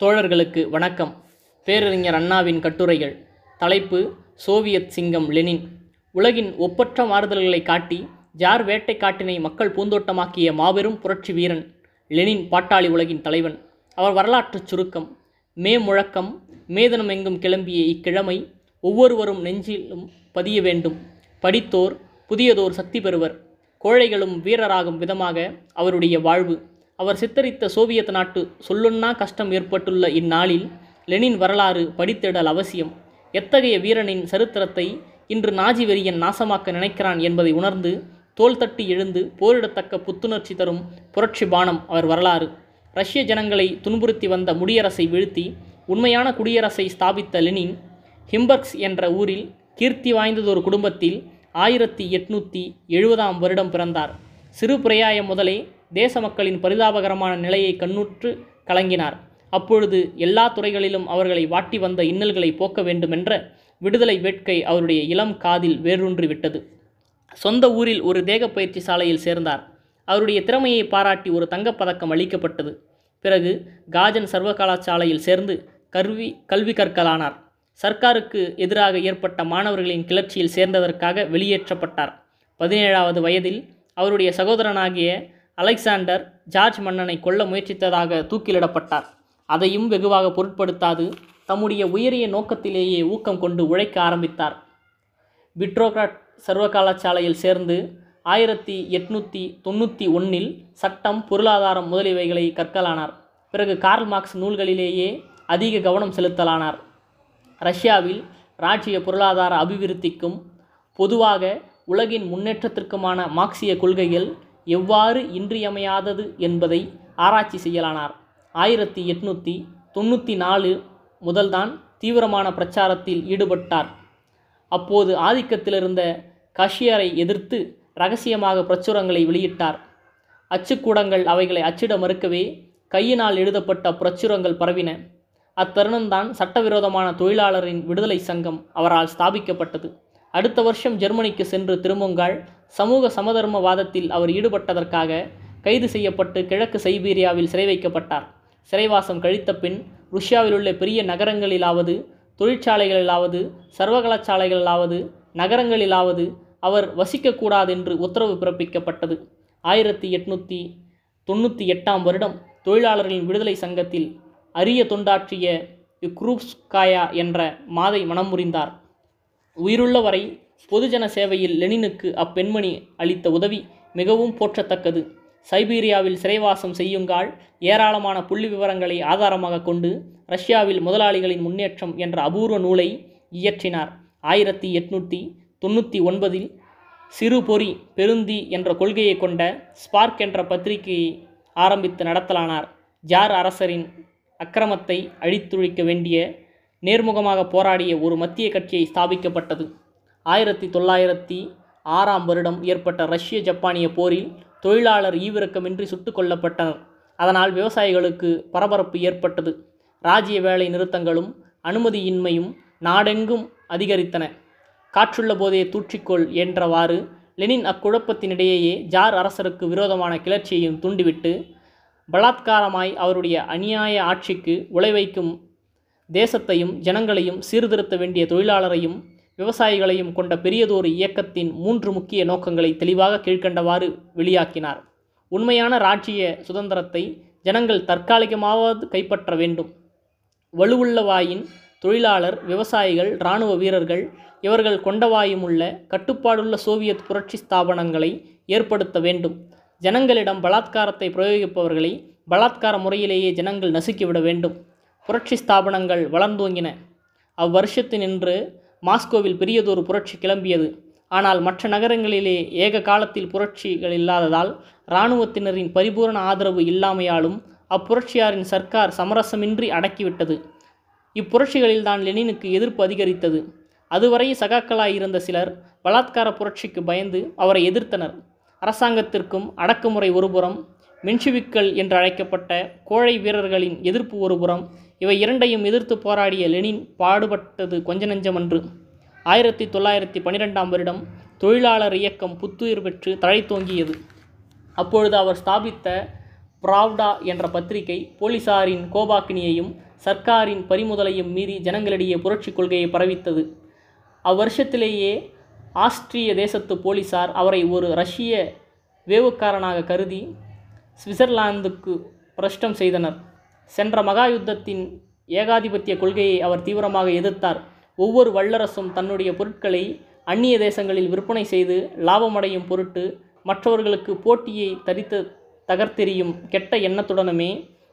தோழர்களுக்கு வணக்கம். பேரறிஞர் அண்ணாவின் கட்டுரைகள். தலைப்பு சோவியத் சிங்கம் லெனின். உலகின் ஒப்பற்ற மாறுதல்களை காட்டி ஜார் வேட்டைக்காட்டினை மக்கள் பூந்தோட்டமாக்கிய மாபெரும் புரட்சி வீரன் லெனின் பாட்டாளி உலகின் தலைவன். அவர் வரலாற்றுச் சுருக்கம். மே முழக்கம் மேதனம் எங்கும் கிளம்பிய இக்கிழமை ஒவ்வொருவரும் நெஞ்சிலும் பதிய வேண்டும். படித்தோர் புதியதோர் சக்தி பெறுவர். கோழைகளும் வீரராகும் விதமாக அவருடைய வாழ்வு. அவர் சித்தரித்த சோவியத் நாட்டு சொல்லுன்னா கஷ்டம் ஏற்பட்டுள்ள இந்நாளில் லெனின் வரலாறு படித்திடல் அவசியம். எத்தகைய வீரனின் சரித்திரத்தை இன்று நாஜி வெறியன் நாசமாக்க நினைக்கிறான் என்பதை உணர்ந்து தோல் தட்டி எழுந்து போரிடத்தக்க புத்துணர்ச்சி தரும் புரட்சி பானம் அவர் வரலாறு. ரஷ்ய ஜனங்களை துன்புறுத்தி வந்த முடியரசை வீழ்த்தி உண்மையான குடியரசை ஸ்தாபித்த லெனின் ஹிம்பர்க்ஸ் என்ற ஊரில் கீர்த்தி வாய்ந்ததொரு குடும்பத்தில் ஆயிரத்தி எட்நூற்றி எழுபதாம் வருடம் பிறந்தார். சிறு பிரயாயம் முதலே தேச மக்களின் பரிதாபகரமான நிலையை கண்ணுற்று கலங்கினார். அப்பொழுது எல்லா துறைகளிலும் அவர்களை வாட்டி வந்த இன்னல்களை போக்க வேண்டுமென்ற விடுதலை வேட்கை அவருடைய இளம் காதில் வேரூன்றி விட்டது. சொந்த ஊரில் ஒரு தேக பயிற்சி சாலையில் சேர்ந்தார். அவருடைய திறமையை பாராட்டி ஒரு தங்கப்பதக்கம் அளிக்கப்பட்டது. பிறகு காஜன் சர்வகலாசாலையில் சேர்ந்து கல்வி கல்வி கற்கலானார். சர்க்காருக்கு எதிராக ஏற்பட்ட மாணவர்களின் கிளர்ச்சியில் சேர்ந்ததற்காக வெளியேற்றப்பட்டார். பதினேழாவது வயதில் அவருடைய சகோதரனாகிய அலெக்சாண்டர் ஜார்ஜ் மன்னனை கொல்ல முயற்சித்ததாக தூக்கிலிடப்பட்டார். அதையும் வெகுவாக பொருட்படுத்தாது தம்முடைய உயரிய நோக்கத்திலேயே ஊக்கம் கொண்டு உழைக்க ஆரம்பித்தார். பிட்ரோகிராட் சர்வகலாசாலையில் சேர்ந்து ஆயிரத்தி எட்நூற்றி தொண்ணூற்றி ஒன்றில் சட்டம் பொருளாதாரம் முதலியவைகளை கற்கலானார் பிறகு கார்ல் மார்க்ஸ் நூல்களிலேயே அதிக கவனம் செலுத்தலானார். ரஷ்யாவில் ராஜ்ய பொருளாதார அபிவிருத்திக்கும் பொதுவாக உலகின் முன்னேற்றத்திற்குமான மார்க்சிய கொள்கைகள் எவ்வாறு இன்றியமையாதது என்பதை ஆராய்ச்சி செய்யலானார். ஆயிரத்தி எட்நூற்றி தொண்ணூற்றி நாலு முதல்தான் தீவிரமான பிரச்சாரத்தில் ஈடுபட்டார். அப்போது ஆதிக்கத்திலிருந்த கஷியரை எதிர்த்து ரகசியமாக பிரச்சுரங்களை வெளியிட்டார். அச்சுக்கூடங்கள் அவைகளை அச்சிட மறுக்கவே கையினால் எழுதப்பட்ட பிரச்சுரங்கள் பரவின. அத்தருணம்தான் சட்டவிரோதமான தொழிலாளரின் விடுதலை சங்கம் அவரால் ஸ்தாபிக்கப்பட்டது. அடுத்த வருஷம் ஜெர்மனிக்கு சென்று திரும்புங்கால் சமூக சமதர்மவாதத்தில் அவர் ஈடுபட்டதற்காக கைது செய்யப்பட்டு கிழக்கு சைபீரியாவில் சிறை வைக்கப்பட்டார். சிறைவாசம் கழித்த பின் ருஷ்யாவிலுள்ள பெரிய நகரங்களிலாவது தொழிற்சாலைகளிலாவது சர்வகலாசாலைகளிலாவது நகரங்களிலாவது அவர் வசிக்கக்கூடாதென்று உத்தரவு பிறப்பிக்கப்பட்டது. ஆயிரத்தி எட்நூற்றி தொண்ணூற்றி எட்டாம் வருடம் தொழிலாளர்களின் விடுதலை சங்கத்தில் அரிய தொண்டாற்றிய யுக்ரூப்ஸ்காயா என்ற மாதை மனம் முறிந்தார். உயிருள்ள வரை பொதுஜன சேவையில் லெனினுக்கு அப்பெண்மணி அளித்த உதவி மிகவும் போற்றத்தக்கது. சைபீரியாவில் சிறைவாசம் செய்யுங்கால் ஏராளமான புள்ளி விவரங்களை ஆதாரமாக கொண்டு ரஷ்யாவில் முதலாளிகளின் முன்னேற்றம் என்ற அபூர்வ நூலை இயற்றினார். ஆயிரத்தி எட்நூற்றி தொண்ணூற்றி ஒன்பதில் சிறு பொறி பெருந்தி என்ற கொள்கையை கொண்ட ஸ்பார்க் என்ற பத்திரிகையை ஆரம்பித்து நடத்தலானார். ஜார் அரசரின் அக்கிரமத்தை அழித்துழிக்க வேண்டிய நேர்முகமாக போராடிய ஒரு மத்திய கட்சியை ஸ்தாபிக்கப்பட்டது. ஆயிரத்தி தொள்ளாயிரத்தி ஆறாம் வருடம் ஏற்பட்ட ரஷ்ய ஜப்பானிய போரில் தொழிலாளர் ஈவிரக்கமின்றி சுட்டுக் கொல்லப்பட்டனர். அதனால் விவசாயிகளுக்கு பரபரப்பு ஏற்பட்டது. ராஜ்ய வேலை நிறுத்தங்களும் அனுமதியின்மையும் நாடெங்கும் அதிகரித்தன. காற்றுள்ள போதே தூற்றிக்கொள் என்றவாறு லெனின் அக்குழப்பத்தினிடையே ஜார் அரசருக்கு விரோதமான கிளர்ச்சியையும் தூண்டிவிட்டு பலாத்காரமாய் அவருடைய அநியாய ஆட்சிக்கு உழைவைக்கும் தேசத்தையும் ஜனங்களையும் சீர்திருத்த வேண்டிய தொழிலாளரையும் விவசாயிகளையும் கொண்ட பெரியதொரு இயக்கத்தின் மூன்று முக்கிய நோக்கங்களை தெளிவாக கீழ்கண்டவாறு வெளியாக்கினார். உண்மையான ராஜ்ய சுதந்திரத்தை ஜனங்கள் தற்காலிகமாவது கைப்பற்ற வேண்டும். வலுவுள்ளவாயின் தொழிலாளர் விவசாயிகள் இராணுவ வீரர்கள் இவர்கள் கொண்டவாயுமுள்ள கட்டுப்பாடுள்ள சோவியத் புரட்சி ஸ்தாபனங்களை ஏற்படுத்த வேண்டும். ஜனங்களிடம் பலாத்காரத்தை பிரயோகிப்பவர்களை பலாத்கார முறையிலேயே ஜனங்கள் நசுக்கிவிட வேண்டும். புரட்சி ஸ்தாபனங்கள் வளர்ந்தோங்கின. அவ்வருஷத்தினின்று மாஸ்கோவில் பெரியதொரு புரட்சி கிளம்பியது. ஆனால் மற்ற நகரங்களிலே ஏக காலத்தில் புரட்சிகள் இல்லாததால் இராணுவத்தினரின் பரிபூரண ஆதரவு இல்லாமையாலும் அப்புரட்சியாரின் சர்க்கார் சமரசமின்றி அடக்கிவிட்டது. இப்புரட்சிகளில் தான் லெனினுக்கு எதிர்ப்பு அதிகரித்தது. அதுவரை சகாக்களாயிருந்த சிலர் பலாத்கார புரட்சிக்கு பயந்து அவரை எதிர்த்தனர். அரசாங்கத்திற்கும் அடக்குமுறை ஒருபுறம் மென்ஷுவிக்கள் என்று அழைக்கப்பட்ட கோழை வீரர்களின் எதிர்ப்பு ஒருபுறம் இவை இரண்டையும் எதிர்த்து போராடிய லெனின் பாடுபட்டது கொஞ்ச நெஞ்சமன்று ஆயிரத்தி தொள்ளாயிரத்தி பன்னிரெண்டாம் வருடம் தொழிலாளர் இயக்கம் புத்துயிர் பெற்று தழைத்தோங்கியது அப்பொழுது அவர் ஸ்தாபித்த பிராவ்டா என்ற பத்திரிகை போலீசாரின் கோபாக்கினியையும் சர்க்காரின் பறிமுதலையும் மீறி ஜனங்களிடையே புரட்சிக் கொள்கையை பரவித்தது. அவ்வருஷத்திலேயே ஆஸ்திரிய தேசத்து போலீசார் அவரை ஒரு ரஷ்ய வேவுக்காரனாக கருதி சுவிட்சர்லாந்துக்கு பிரஷ்டம் செய்தனர். சென்ற மகா யுத்தத்தின் ஏகாதிபத்திய கொள்கையை அவர் தீவிரமாக எதிர்த்தார். ஒவ்வொரு வல்லரசும் தன்னுடைய பொருட்களை அந்நிய தேசங்களில் விற்பனை செய்து லாபமடையும் பொருட்டு மற்றவர்களுக்கு போட்டியை தரித்து தகர்த்தெறியும் கெட்ட எண்ணத்துடனுமே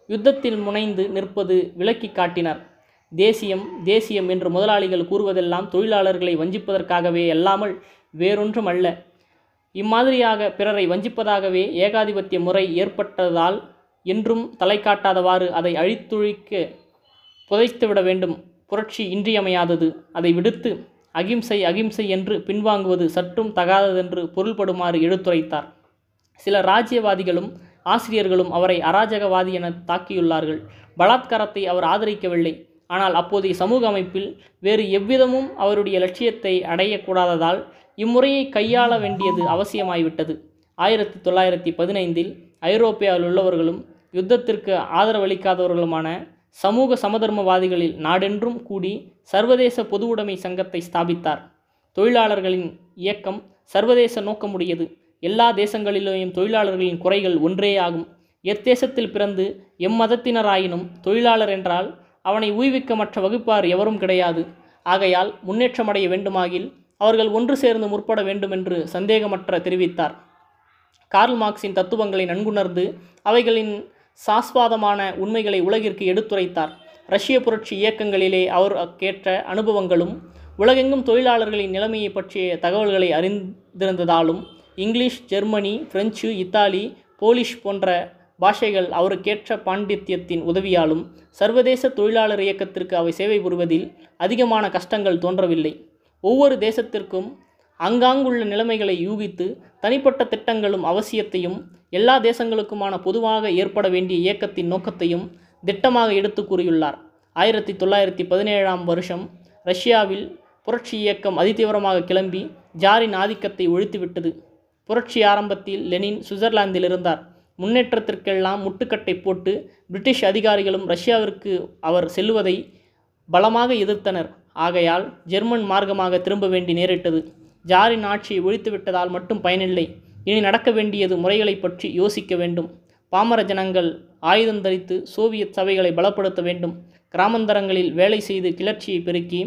யுத்தத்தில் முனைந்து நிற்பது விலக்கி காட்டினார். தேசியம் தேசியம் என்று முதலாளிகள் கூறுவதெல்லாம் தொழிலாளர்களை வஞ்சிப்பதற்காகவே அல்லாமல் வேறொன்றும் அல்ல இம்மாதிரியாக பிறரை வஞ்சிப்பதாகவே ஏகாதிபத்திய முறை ஏற்பட்டதால் என்றும் தலை காட்டாதவாறு அதை அழித்துழிக்க புதைத்துவிட வேண்டும். புரட்சி இன்றியமையாதது. அதை விடுத்து அகிம்சை அகிம்சை என்று பின்வாங்குவது சற்றும் தகாததென்று பொருள்படுமாறு எடுத்துரைத்தார். சில ராஜ்யவாதிகளும் ஆசிரியர்களும் அவரை அராஜகவாதி என தாக்கியுள்ளார்கள். பலாத்காரத்தை அவர் ஆதரிக்கவில்லை. ஆனால் அப்போதைய சமூக அமைப்பில் வேறு எவ்விதமும் அவருடைய லட்சியத்தை அடையக்கூடாததால் இம்முறையை கையாள வேண்டியது அவசியமாய்விட்டது. ஆயிரத்தி தொள்ளாயிரத்தி பதினைந்தில் ஐரோப்பியாவில் உள்ளவர்களும் யுத்தத்திற்கு ஆதரவளிக்காதவர்களுமான சமூக சமதர்மவாதிகளில் நாடென்றும் கூடி சர்வதேச பொதுவுடைமை சங்கத்தை ஸ்தாபித்தார். தொழிலாளர்களின் இயக்கம் சர்வதேச நோக்கமுடையது. எல்லா தேசங்களிலேயும் தொழிலாளர்களின் குறைகள் ஒன்றேயாகும் எத்தேசத்தில் பிறந்து எம்மதத்தினராயினும் தொழிலாளர் என்றால் அவனை ஊய்விக்க மற்ற வகுப்பார் எவரும் கிடையாது. ஆகையால் முன்னேற்றமடைய வேண்டுமாகில் அவர்கள் ஒன்று சேர்ந்து முற்பட வேண்டுமென்று சந்தேகமற்ற தெரிவித்தார். கார்ல் மார்க்சின் தத்துவங்களை நன்குணர்ந்து அவைகளின் சாஸ்வாதமான உண்மைகளை உலகிற்கு எடுத்துரைத்தார். ரஷ்ய புரட்சி இயக்கங்களிலே அவர் கேட்ட அனுபவங்களும் உலகெங்கும் தொழிலாளர்களின் நிலைமையை பற்றிய தகவல்களை அறிந்திருந்ததாலும் English Germany French Italy Polish போன்ற பாஷைகள் அவருக்கேற்ற பாண்டித்யத்தின் உதவியாலும் சர்வதேச தொழிலாளர் இயக்கத்திற்கு அவை சேவை புரிவதில் அதிகமான கஷ்டங்கள் தோன்றவில்லை. ஒவ்வொரு தேசத்திற்கும் அங்காங்குள்ள நிலைமைகளை யூகித்து தனிப்பட்ட திட்டங்களும் அவசியத்தையும் எல்லா தேசங்களுக்குமான பொதுவாக ஏற்பட வேண்டிய இயக்கத்தின் நோக்கத்தையும் திட்டமாக எடுத்து கூறியுள்ளார். ஆயிரத்தி தொள்ளாயிரத்தி பதினேழாம் வருஷம் ரஷ்யாவில் புரட்சி இயக்கம் அதிதீவிரமாக கிளம்பி ஜாரின் ஆதிக்கத்தை ஒழித்துவிட்டது. புரட்சி ஆரம்பத்தில் லெனின் சுவிட்சர்லாந்தில் இருந்தார். முன்னேற்றத்திற்கெல்லாம் முட்டுக்கட்டை போட்டு பிரிட்டிஷ் அதிகாரிகளும் ரஷ்யாவிற்கு அவர் செல்லுவதை பலமாக எதிர்த்தனர். ஆகையால் ஜெர்மன் மார்க்கமாக திரும்ப வேண்டி நேரிட்டது. ஜாரின் ஆட்சியை ஒழித்துவிட்டதால் மட்டும் பயனில்லை. இனி நடக்க வேண்டியது முறைகளை பற்றி யோசிக்க வேண்டும். பாமர ஜனங்கள் ஆயுதம் தரித்து சோவியத் சபைகளை பலப்படுத்த வேண்டும். கிராமந்தரங்களில் வேலை செய்து கிளர்ச்சியை பெருக்கி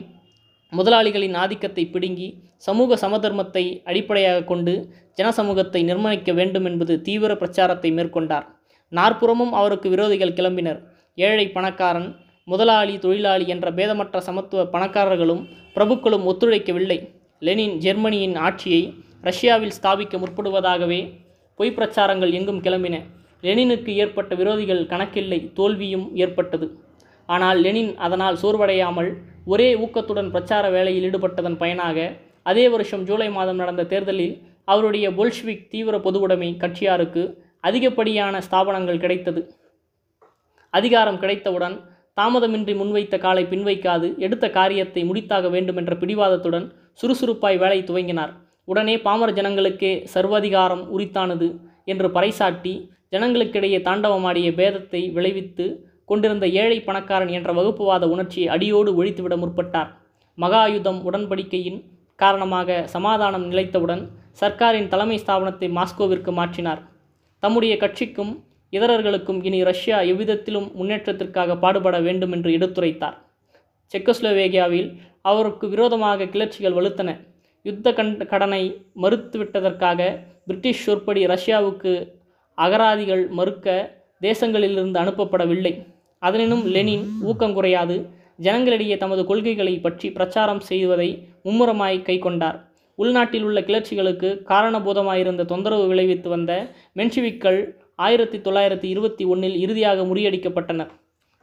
முதலாளிகளின் ஆதிக்கத்தை பிடுங்கி சமூக சமதர்மத்தை அடிப்படையாக கொண்டு ஜனசமூகத்தை நிர்மணிக்க வேண்டும் என்பது தீவிர பிரச்சாரத்தை மேற்கொண்டார். நாற்புறமும் அவருக்கு விரோதிகள் கிளம்பினர். ஏழை பணக்காரன் முதலாளி தொழிலாளி என்ற பேதமற்ற சமத்துவ பணக்காரர்களும் பிரபுக்களும் ஒத்துழைக்கவில்லை. லெனின் ஜெர்மனியின் ஆட்சியை ரஷ்யாவில் ஸ்தாபிக்க முற்படுவதாகவே பொய் பிரச்சாரங்கள் எங்கும் கிளம்பின. லெனினுக்கு ஏற்பட்ட விரோதிகள் கணக்கில்லை தோல்வியும் ஏற்பட்டது. ஆனால் லெனின் அதனால் சோர்வடையாமல் ஒரே ஊக்கத்துடன் பிரச்சார வேலையில் ஈடுபட்டதன் பயனாக அதே வருஷம் ஜூலை மாதம் நடந்த தேர்தலில் அவருடைய போல்ஷ்விக் தீவிர பொதுவுடைமை கட்சியாருக்கு அதிகப்படியான ஸ்தாபனங்கள் கிடைத்தது. அதிகாரம் கிடைத்தவுடன் தாமதமின்றி முன்வைத்த காலை பின்வைக்காது எடுத்த காரியத்தை முடித்தாக வேண்டுமென்ற பிடிவாதத்துடன் சுறுசுறுப்பாய் வேலை துவங்கினார். உடனே பாமர ஜனங்களுக்கே சர்வாதிகாரம் உரித்தானது என்று பறைசாட்டி ஜனங்களுக்கிடையே தாண்டவமாடிய பேதத்தை விளைவித்து கொண்டிருந்த ஏழை பணக்காரன் என்ற வகுப்புவாத உணர்ச்சியை அடியோடு ஒழித்துவிட முற்பட்டார். மகாயுதம் உடன்படிக்கையின் காரணமாக சமாதானம் நிலைத்தவுடன் சர்க்காரின் தலைமை ஸ்தாபனத்தை மாஸ்கோவிற்கு மாற்றினார். தம்முடைய கட்சிக்கும் இதரர்களுக்கும் இனி ரஷ்யா எவ்விதத்திலும் முன்னேற்றத்திற்காக பாடுபட வேண்டும் என்று எடுத்துரைத்தார். செக்கோஸ்லோவேகியாவில் அவருக்கு விரோதமாக கிளர்ச்சிகள் வலுத்தன. யுத்த கண் கடனை மறுத்துவிட்டதற்காக பிரிட்டிஷ் சொற்படி ரஷ்யாவுக்கு அகராதிகள் மறுக்க தேசங்களிலிருந்து அனுப்பப்படவில்லை. அதனினும் லெனின் ஊக்கம் குறையாது. ஜனங்களிடையே தமது கொள்கைகளை பற்றி பிரச்சாரம் செய்வதை மும்முரமாய் கைக்கொண்டார். உள்நாட்டில் உள்ள கிளர்ச்சிகளுக்கு காரணபூதமாயிருந்த தொந்தரவு விளைவித்து வந்த மென்ஷிவிக்கள் ஆயிரத்தி தொள்ளாயிரத்தி இருபத்தி ஒன்றில் இறுதியாக முறியடிக்கப்பட்டனர்.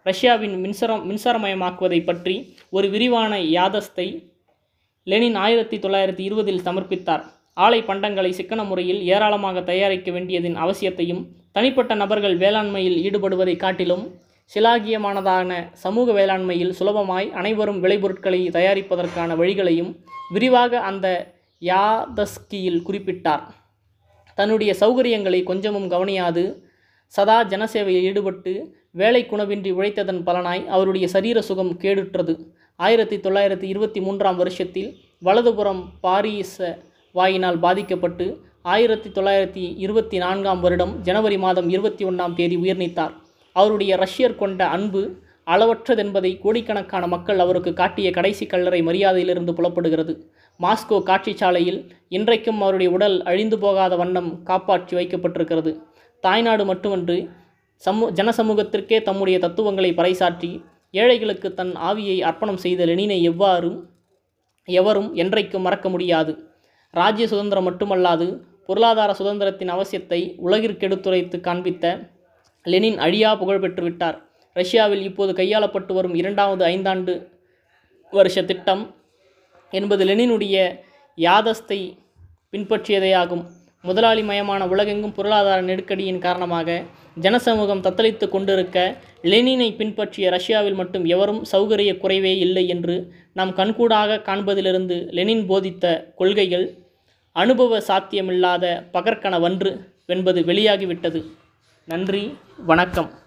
ரஷ்யாவின் மின்சாரம் மின்சாரமயமாக்குவதை பற்றி ஒரு விரிவான யாதஸ்தை லெனின் ஆயிரத்தி தொள்ளாயிரத்தி இருபதில் சமர்ப்பித்தார். ஆலை பண்டங்களை சிக்கன முறையில் ஏராளமாக தயாரிக்க வேண்டியதின் அவசியத்தையும் தனிப்பட்ட நபர்கள் வேளாண்மையில் ஈடுபடுவதை காட்டிலும் சிலாகியமானதான சமூக வேளாண்மையில் சுலபமாய் அனைவரும் விளைபொருட்களை தயாரிப்பதற்கான வழிகளையும் விரிவாக அந்த யாதஸ்கியில் குறிப்பிட்டார். தன்னுடைய சௌகரியங்களை கொஞ்சமும் கவனியாது. சதா ஜனசேவையில் ஈடுபட்டு வேலை குணவின்றி உழைத்ததன் பலனாய் அவருடைய சரீர சுகம் கேடுற்றது. ஆயிரத்தி தொள்ளாயிரத்தி இருபத்தி மூன்றாம் வருஷத்தில் வலதுபுறம் பாரிச வாயினால் பாதிக்கப்பட்டு ஆயிரத்தி தொள்ளாயிரத்தி இருபத்தி நான்காம் வருடம் ஜனவரி மாதம் இருபத்தி ஒன்றாம் தேதி உயிர்நீத்தார் அவருடைய ரஷ்யர் கொண்ட அன்பு அளவற்றதென்பதை கோடிக்கணக்கான மக்கள் அவருக்கு காட்டிய கடைசி கல்லறை மரியாதையிலிருந்து புலப்படுகிறது. மாஸ்கோ காட்சி சாலையில் இன்றைக்கும் அவருடைய உடல் அழிந்து போகாத வண்ணம் காப்பாற்றி வைக்கப்பட்டிருக்கிறது. தாய்நாடு மட்டுமன்று சமூ ஜனசமூகத்திற்கே தம்முடைய தத்துவங்களை பறைசாற்றி ஏழைகளுக்கு தன் ஆவியை அர்ப்பணம் செய்த லெனினை எவ்வாறும் எவரும் என்றைக்கும் மறக்க முடியாது. ராஜ்ய சுதந்திரம் மட்டுமல்லாது பொருளாதார சுதந்திரத்தின் அவசியத்தை உலகிற்கெடுத்துரைத்து காண்பித்த லெனின் அழியா புகழ் பெற்றுவிட்டார் ரஷ்யாவில் இப்போது கையாளப்பட்டு வரும் இரண்டாவது ஐந்தாண்டு வருஷ திட்டம் என்பது லெனினுடைய யாதஸ்தை பின்பற்றியதேயாகும். முதலாளிமயமான உலகெங்கும் பொருளாதார நெருக்கடியின் காரணமாக ஜனசமூகம் தத்தளித்து கொண்டிருக்க லெனினை பின்பற்றிய ரஷ்யாவில் மட்டும் எவரும் சௌகரிய குறைவே இல்லை என்று நாம் கண்கூடாக காண்பதிலிருந்து லெனின் போதித்த கொள்கைகள் அனுபவ சாத்தியமில்லாத பகற்கனவன்று என்பது வெளியாகிவிட்டது. நன்றி வணக்கம்.